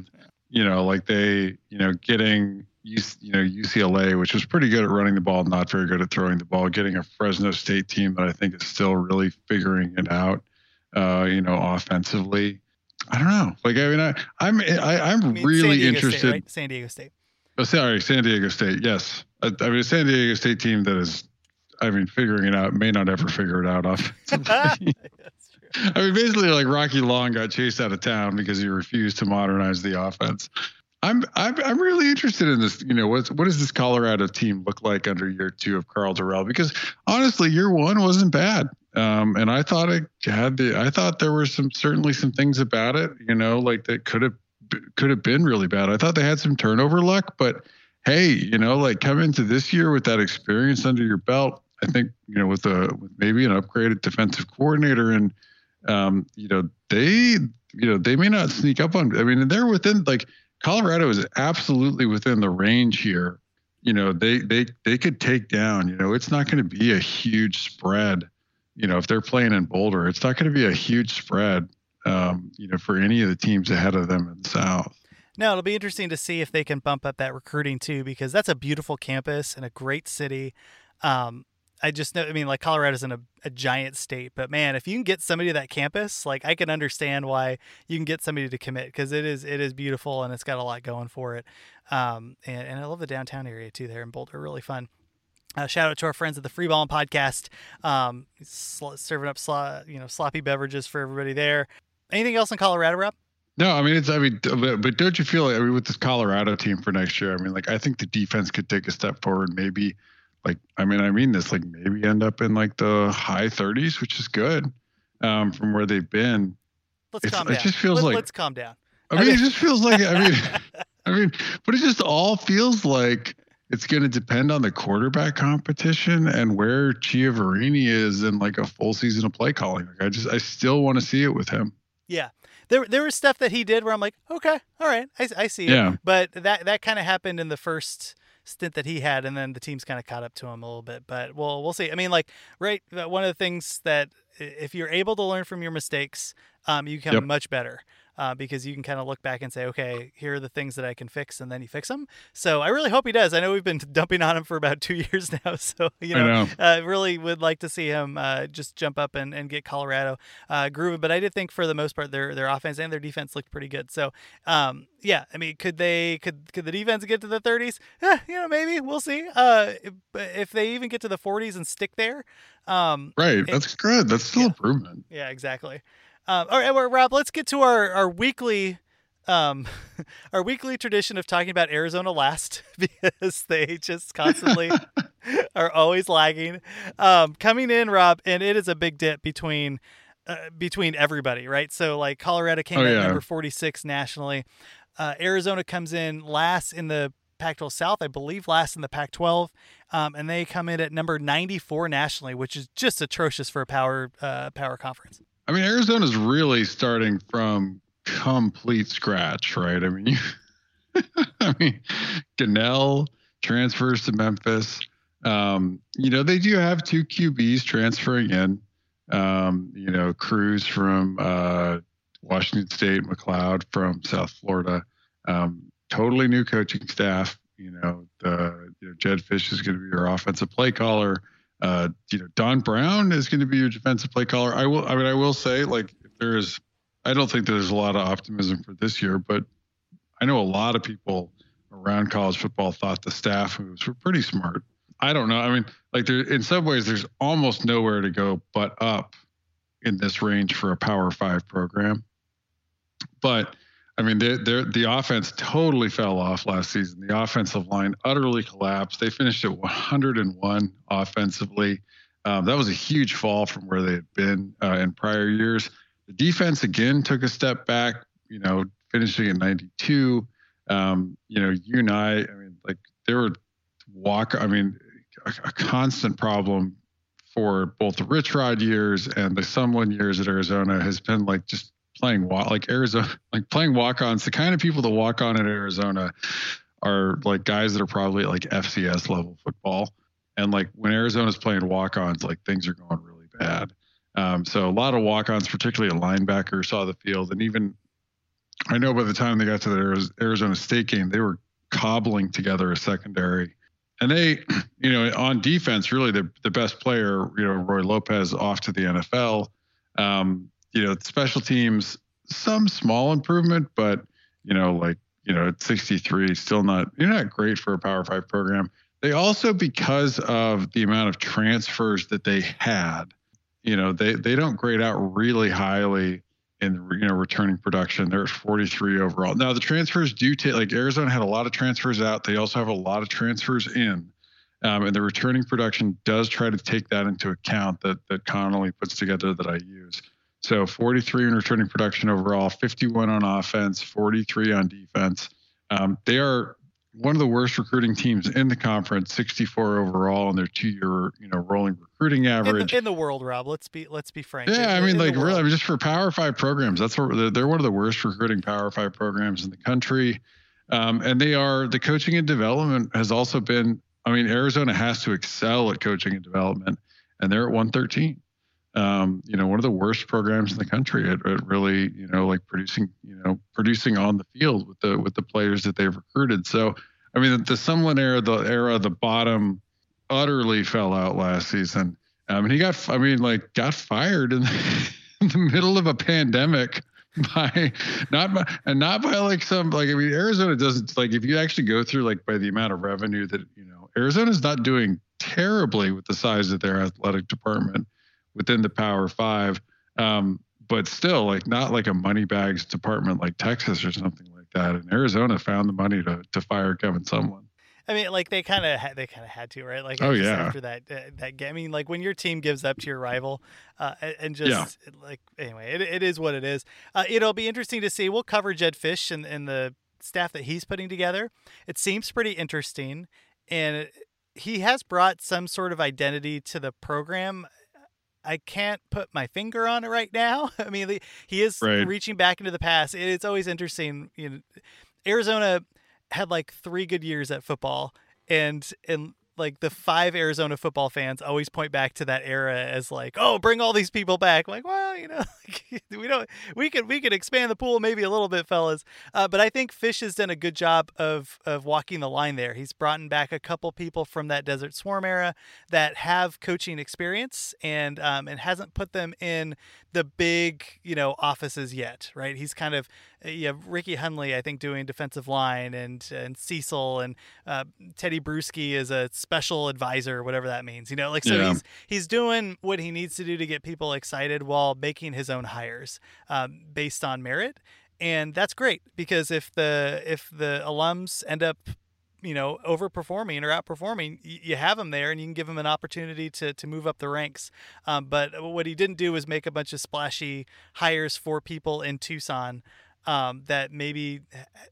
you know, like they, you know, getting you know UCLA, which was pretty good at running the ball, not very good at throwing the ball. Getting a Fresno State team that I think is still really figuring it out. Uh, you know, offensively. I don't know. Like I mean, I, I'm I, I'm I really interested. State, right? San Diego State. Oh, sorry, San Diego State. Yes, I, I mean, a San Diego State team that is, I mean, figuring it out may not ever figure it out offensively. <laughs> That's true. I mean, basically, like Rocky Long got chased out of town because he refused to modernize the offense. I'm I'm I'm really interested in this. You know, what what does this Colorado team look like under year two of Karl Dorrell? Because honestly, year one wasn't bad. Um, and I thought it had the. I thought there were some certainly some things about it. You know, like that could have could have been really bad. I thought they had some turnover luck, but hey, you know, like come into this year with that experience under your belt. I think you know with a with maybe an upgraded defensive coordinator and um, you know they you know they may not sneak up on. I mean, they're within like Colorado is absolutely within the range here. You know, they they they could take down. You know, it's not going to be a huge spread. You know, if they're playing in Boulder, it's not going to be a huge spread. Um, you know, for any of the teams ahead of them in the South. No, it'll be interesting to see if they can bump up that recruiting too, because that's a beautiful campus and a great city. Um, I just know, I mean, like Colorado's in a, a giant state, but man, if you can get somebody to that campus, like I can understand why you can get somebody to commit because it is it is beautiful and it's got a lot going for it. Um, and, and I love the downtown area too there in Boulder, really fun. Uh, shout out to our friends at the Free Ball Podcast, um, sl- serving up slo- you know sloppy beverages for everybody there. Anything else in Colorado, Rob? No, I mean it's. I mean, but, but don't you feel like I mean with this Colorado team for next year? I mean, like I think the defense could take a step forward. Maybe, like I mean, I mean this. Like maybe end up in like the high 30s, which is good um, from where they've been. Let's It's- calm it down. just feels Let, like- let's calm down. I mean, it just feels like. I mean, <laughs> I mean, but it just all feels like it's going to depend on the quarterback competition and where Chiaverini is in like a full season of play calling. Like I just, I still want to see it with him. Yeah. There, there was stuff that he did where I'm like, okay, all right, I, I see it. Yeah. But that that kind of happened in the first stint that he had, and then the team's kind of caught up to him a little bit. But we'll we'll see. I mean, like, right, one of the things that if you're able to learn from your mistakes, um, you become Yep. much better. Uh, because you can kind of look back and say, okay, here are the things that I can fix, and then you fix them. So I really hope he does. I know we've been <laughs> dumping on him for about two <laughs> years now, so you I know, know. uh, really would like to see him uh, just jump up and, and get Colorado uh, grooving. But I did think for the most part their their offense and their defense looked pretty good. So um, yeah, I mean, could they could could the defense get to the 30s? Eh, you know, maybe we'll see. Uh, if, if they even get to the 40s and stick there, um, Right. It- That's good. That's still yeah. improvement. yeah, exactly. Um, all right, well, Rob, let's get to our our weekly. Um, <laughs> our weekly tradition of talking about Arizona last <laughs> because they just constantly <laughs> are always lagging. Um, coming in, Rob, and it is a big dip between uh, between everybody, right? So like Colorado came Oh, in yeah. number 46 nationally. Uh, Arizona comes in last in the Pac-12 South, I believe, last in the Pac-12, um, and they come in at number 94 nationally, which is just atrocious for a power uh, power conference. I mean, Arizona's really starting from complete scratch, right? I mean, <laughs> I mean, Gunnell transfers to Memphis. Um, you know, they do have two QBs transferring in. Um, you know, Cruz from uh, Washington State, McCloud from South Florida. Um, totally new coaching staff. You know, the you know, Jedd Fisch is going to be your offensive play caller. Uh, you know, Don Brown is going to be your defensive play caller. I will. I mean, I will say, like, if there is, I don't think there's a lot of optimism for this year, but I know a lot of people around college football thought the staff moves were pretty smart. I don't know. I mean, like, there in some ways, there's almost nowhere to go but up in this range for a Power Five program. But I mean, they they the offense totally fell off last season. The offensive line utterly collapsed. They finished at 101 offensively. Um, that was a huge fall from where they had been uh, in prior years. The defense again took a step back. You know, finishing at 92. Um, you know, you and I. I mean, like there were walk. I mean, a, a constant problem for both the Rich Rod years and the Sumlin years at Arizona has been like just playing wa- like Arizona, <laughs> like playing walk-ons. The kind of people that walk on at Arizona are like guys that are probably at like FCS level football. And like when Arizona's playing walk-ons, like things are going really bad. Um, so a lot of walk-ons, particularly a linebacker, saw the field, and even I know by the time they got to the Arizona State game, they were cobbling together a secondary. And they, <clears throat> you know, on defense, really the the best player, you know, Roy Lopez off to the NFL. Um, you know, special teams, some small improvement, but you know, like you know, at 63, still not you're not great for a Power Five program. They also, because of the amount of transfers that they had, you know, they they don't grade out really highly in you know returning production. They're at 43 overall. Now the transfers do take like Arizona had a lot of transfers out. They also have a lot of transfers in. Um, and the returning production does try to take that into account that that Connelly puts together that I use. So 43 in returning production overall, 51 on offense, 43 on defense. Um, they are one of the worst recruiting teams in the conference, 64 overall in their two-year, you know, rolling recruiting average in the, in the world. Rob, let's be let's be frank. Yeah, in, I mean, like really, I mean, just for Power Five programs, that's what they're, they're one of the worst recruiting Power Five programs in the country, um, and they are the coaching and development has also been. I mean, Arizona has to excel at coaching and development, and they're at 113. Um, you know, one of the worst programs in the country at, at, really, you know, like producing, you know, producing on the field with the with the players that they've recruited. So I mean, the Sumlin era, the era, the bottom utterly fell out last season. I mean, he got, I mean, like, got fired in the, <laughs> in the middle of a pandemic by not by and not by like some like I mean Arizona doesn't like if you actually go through like by the amount of revenue that you know Arizona's not doing terribly with the size of their athletic department within the Power Five, um, but still like not like a money bags department like Texas or something like that, and Arizona found the money to to fire Kevin Sumlin. I mean, like they kind of they kind of had to, right? Like, oh yeah. After that uh, that game, I mean, like when your team gives up to your rival, uh, and just yeah. like anyway, it, it is what it is. Uh, it'll be interesting to see. We'll cover Jedd Fisch and, and the staff that he's putting together. It seems pretty interesting, and he has brought some sort of identity to the program. I can't put my finger on it right now. <laughs> I mean, he is right. reaching back into the past. It's always interesting. You know, Arizona had like three good years at football, and and like the five Arizona football fans always point back to that era as like, oh, bring all these people back. I'm like, well, you know, <laughs> we don't, we could, we could expand the pool maybe a little bit, fellas. Uh, but I think Fisch has done a good job of of walking the line there. He's brought in back a couple people from that Desert Swarm era that have coaching experience and um, and hasn't put them in the big, you know, offices yet, right? He's kind of uh, you have Ricky Hunley, I think, doing defensive line, and and Cecil and uh, Tedy Bruschi is a special advisor, whatever that means. You know, like so yeah. he's he's doing what he needs to do to get people excited while making his own hires um, based on merit, and that's great because if the if the alums end up you know overperforming or outperforming, you have him there and you can give him an opportunity to to move up the ranks. Um, but what he didn't do was make a bunch of splashy hires for people in Tucson um, that maybe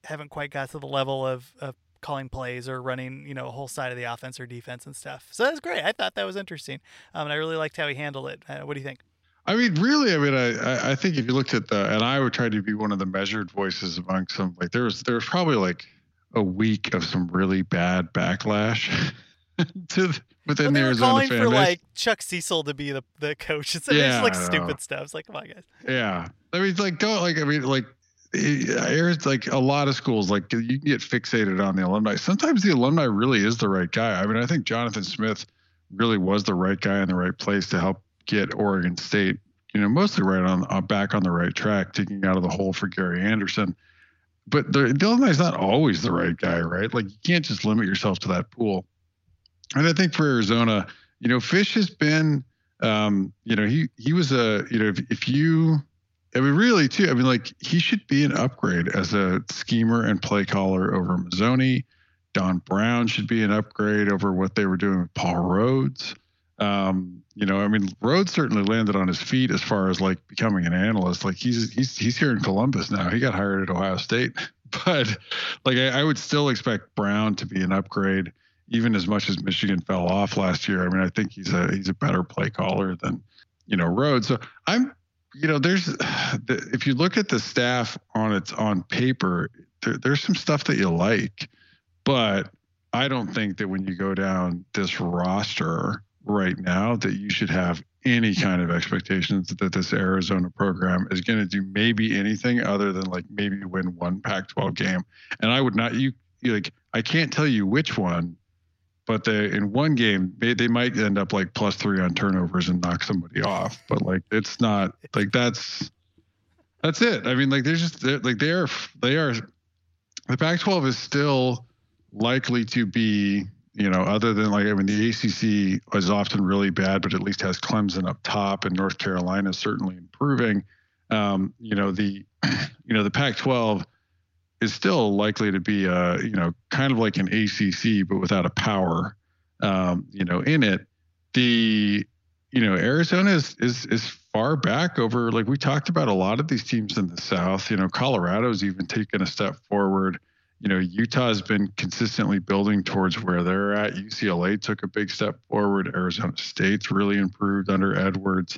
haven't quite got to the level of, of calling plays or running, you know, a whole side of the offense or defense and stuff. So that's great. I thought that was interesting, um, and I really liked how he handled it. Uh, what do you think? I mean, really, I mean, I, I think if you looked at the, and I would try to be one of the measured voices among some, like there was, there was probably like a week of some really bad backlash <laughs> to within well, the Arizona calling fan for base. like Chuck Cecil to be the, the coach. <laughs> It's, yeah, it's like stupid stuff. It's like, come on, guys. Yeah, I mean, like go like I mean, like there's like a lot of schools like you can get fixated on the alumni. Sometimes the alumni really is the right guy. I mean, I think Jonathan Smith really was the right guy in the right place to help get Oregon State, you know, mostly right on uh, back on the right track, taking out of the hole for Gary Anderson but the, the alumni is not always the right guy, right? Like you can't just limit yourself to that pool. And I think for Arizona, you know, Fisch has been, um, you know, he he was a, you know, if, if you, I mean, really too, I mean, like he should be an upgrade as a schemer and play caller over Mazzone. Don Brown should be an upgrade over what they were doing with Paul Rhoads. Um, you know, I mean, Rhoads certainly landed on his feet as far as like becoming an analyst. Like he's he's he's here in Columbus now. He got hired at Ohio State, <laughs> but like I, I would still expect Brown to be an upgrade, even as much as Michigan fell off last year. I mean, I think he's a he's a better play caller than you know Rhoads. So I'm you know there's <sighs> if you look at the staff on its on paper, there, there's some stuff that you like, but I don't think that when you go down this roster right now that you should have any kind of expectations that this Arizona program is going to do maybe anything other than like maybe win one Pac-12 game. And I would not you like I can't tell you which one, but they in one game they, they might end up like plus three on turnovers and knock somebody off. But like it's not like that's that's it. I mean like they're just they're, like they are they are the Pac-12 is still likely to be you know, other than like, I mean, the ACC is often really bad, but at least has Clemson up top, and North Carolina is certainly improving. Um, you know, the, <clears throat> you know, the Pac-12 is still likely to be, a, you know, kind of like an ACC, but without a power, um, you know, in it. The, you know, Arizona is is is far back over. Like we talked about a lot of these teams in the South. You know, Colorado's even taken a step forward you know, Utah's been consistently building towards where they're at. UCLA took a big step forward. Arizona State's really improved under Edwards.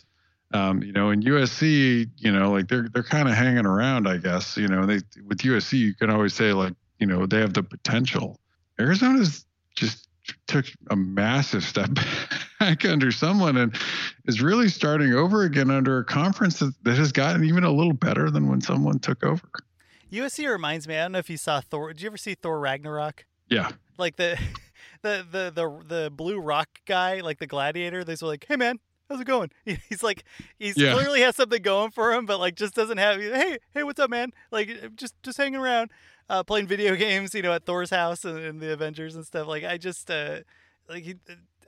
Um, you know, in USC, you know, like they're they're kind of hanging around, I guess. You know, they with USC, you can always say like, you know, they have the potential. Arizona's just took a massive step <laughs> back under someone and is really starting over again under a conference that, that has gotten even a little better than when someone took over. USC reminds me. I don't know if you saw Thor. Did you ever see Thor Ragnarok? Yeah. Like the, <laughs> the the the the blue rock guy, like the gladiator. They're like, "Hey man, how's it going?" <laughs> He's like, he's yeah. clearly has something going for him, but like just doesn't have. Hey, hey, what's up, man? Like just just hanging around, uh, playing video <laughs> games, you know, at Thor's house and, and the Avengers and stuff. Like I just uh, like he,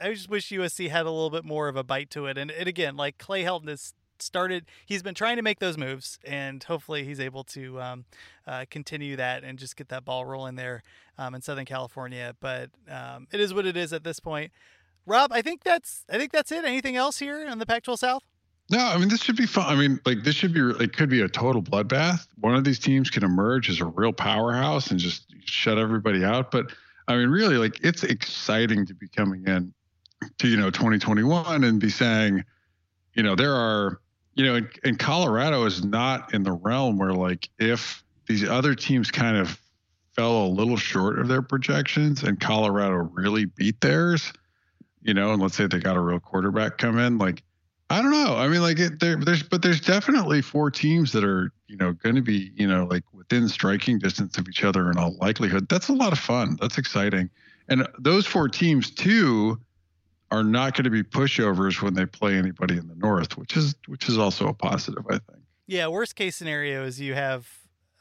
I just wish USC had a little bit more of a bite to it. And, and again, like Clay Helton is started he's been trying to make those moves and hopefully he's able to um, uh, continue that and just get that ball rolling there um, in southern california but um, it is what it is at this point rob i think that's i think that's it anything else here in the pac 12 south no, I mean this should be fun. I mean, like this should be it could be a total bloodbath. One of these teams can emerge as a real powerhouse and just shut everybody out. But I mean, really, like it's exciting to be coming in to you know 2021 and be saying, you know, there are you know, and, and Colorado is not in the realm where like if these other teams kind of fell a little short of their projections and Colorado really beat theirs, you know, and let's say they got a real quarterback come in, like I don't know. I mean, like it, there, there's, but there's definitely four teams that are, you know, going to be, you know, like within striking distance of each other in all likelihood. That's a lot of fun. That's exciting. And those four teams too are not going to be pushovers when they play anybody in the north, which is which is also a positive, I think. Yeah, worst case scenario is you have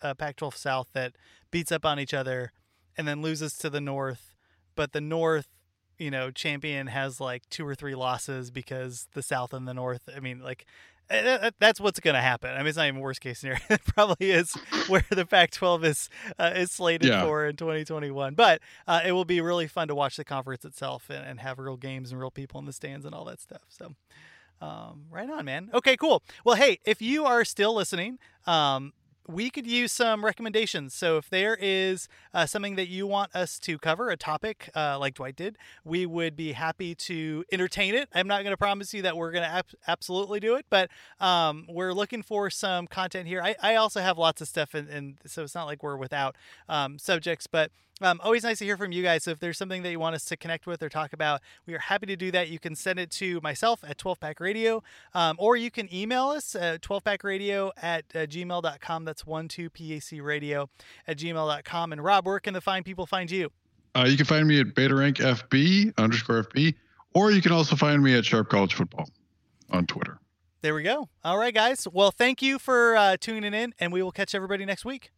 a Pac-12 South that beats up on each other and then loses to the north, but the north, you know, champion has like two or three losses because the south and the north, I mean, like Eh, that's what's going to happen. I mean, it's not even worst case scenario. <laughs> it probably is where the Pac-12 is uh, is slated yeah. for in 2021. But uh, it will be really fun to watch the conference itself and, and, have real games and real people in the stands and all that stuff. So, um, right on, man. Okay, cool. Well, hey, if you are still listening, um, we could use some recommendations. So if there is uh, something that you want us to cover, a topic uh, like Dwight did, we would be happy to entertain it. I'm not going to promise you that we're going to absolutely do it, but um, we're looking for some content here. I, I also have lots of stuff, and, and so it's not like we're without um, subjects, but um, always nice to hear from you guys. So if there's something that you want us to connect with or talk about, we are happy to do that. You can send it to myself at 12pack radio, um, or you can email us at 12 Pack Radio at uh, gmail.com. That's 12pac radio at gmail.com. And Rob, where can the fine people find you? Uh, you can find me at Beta FB underscore FB, or you can also find me at Sharp College Football on Twitter. There we go. All right, guys. Well, thank you for uh, tuning in, and we will catch everybody next week.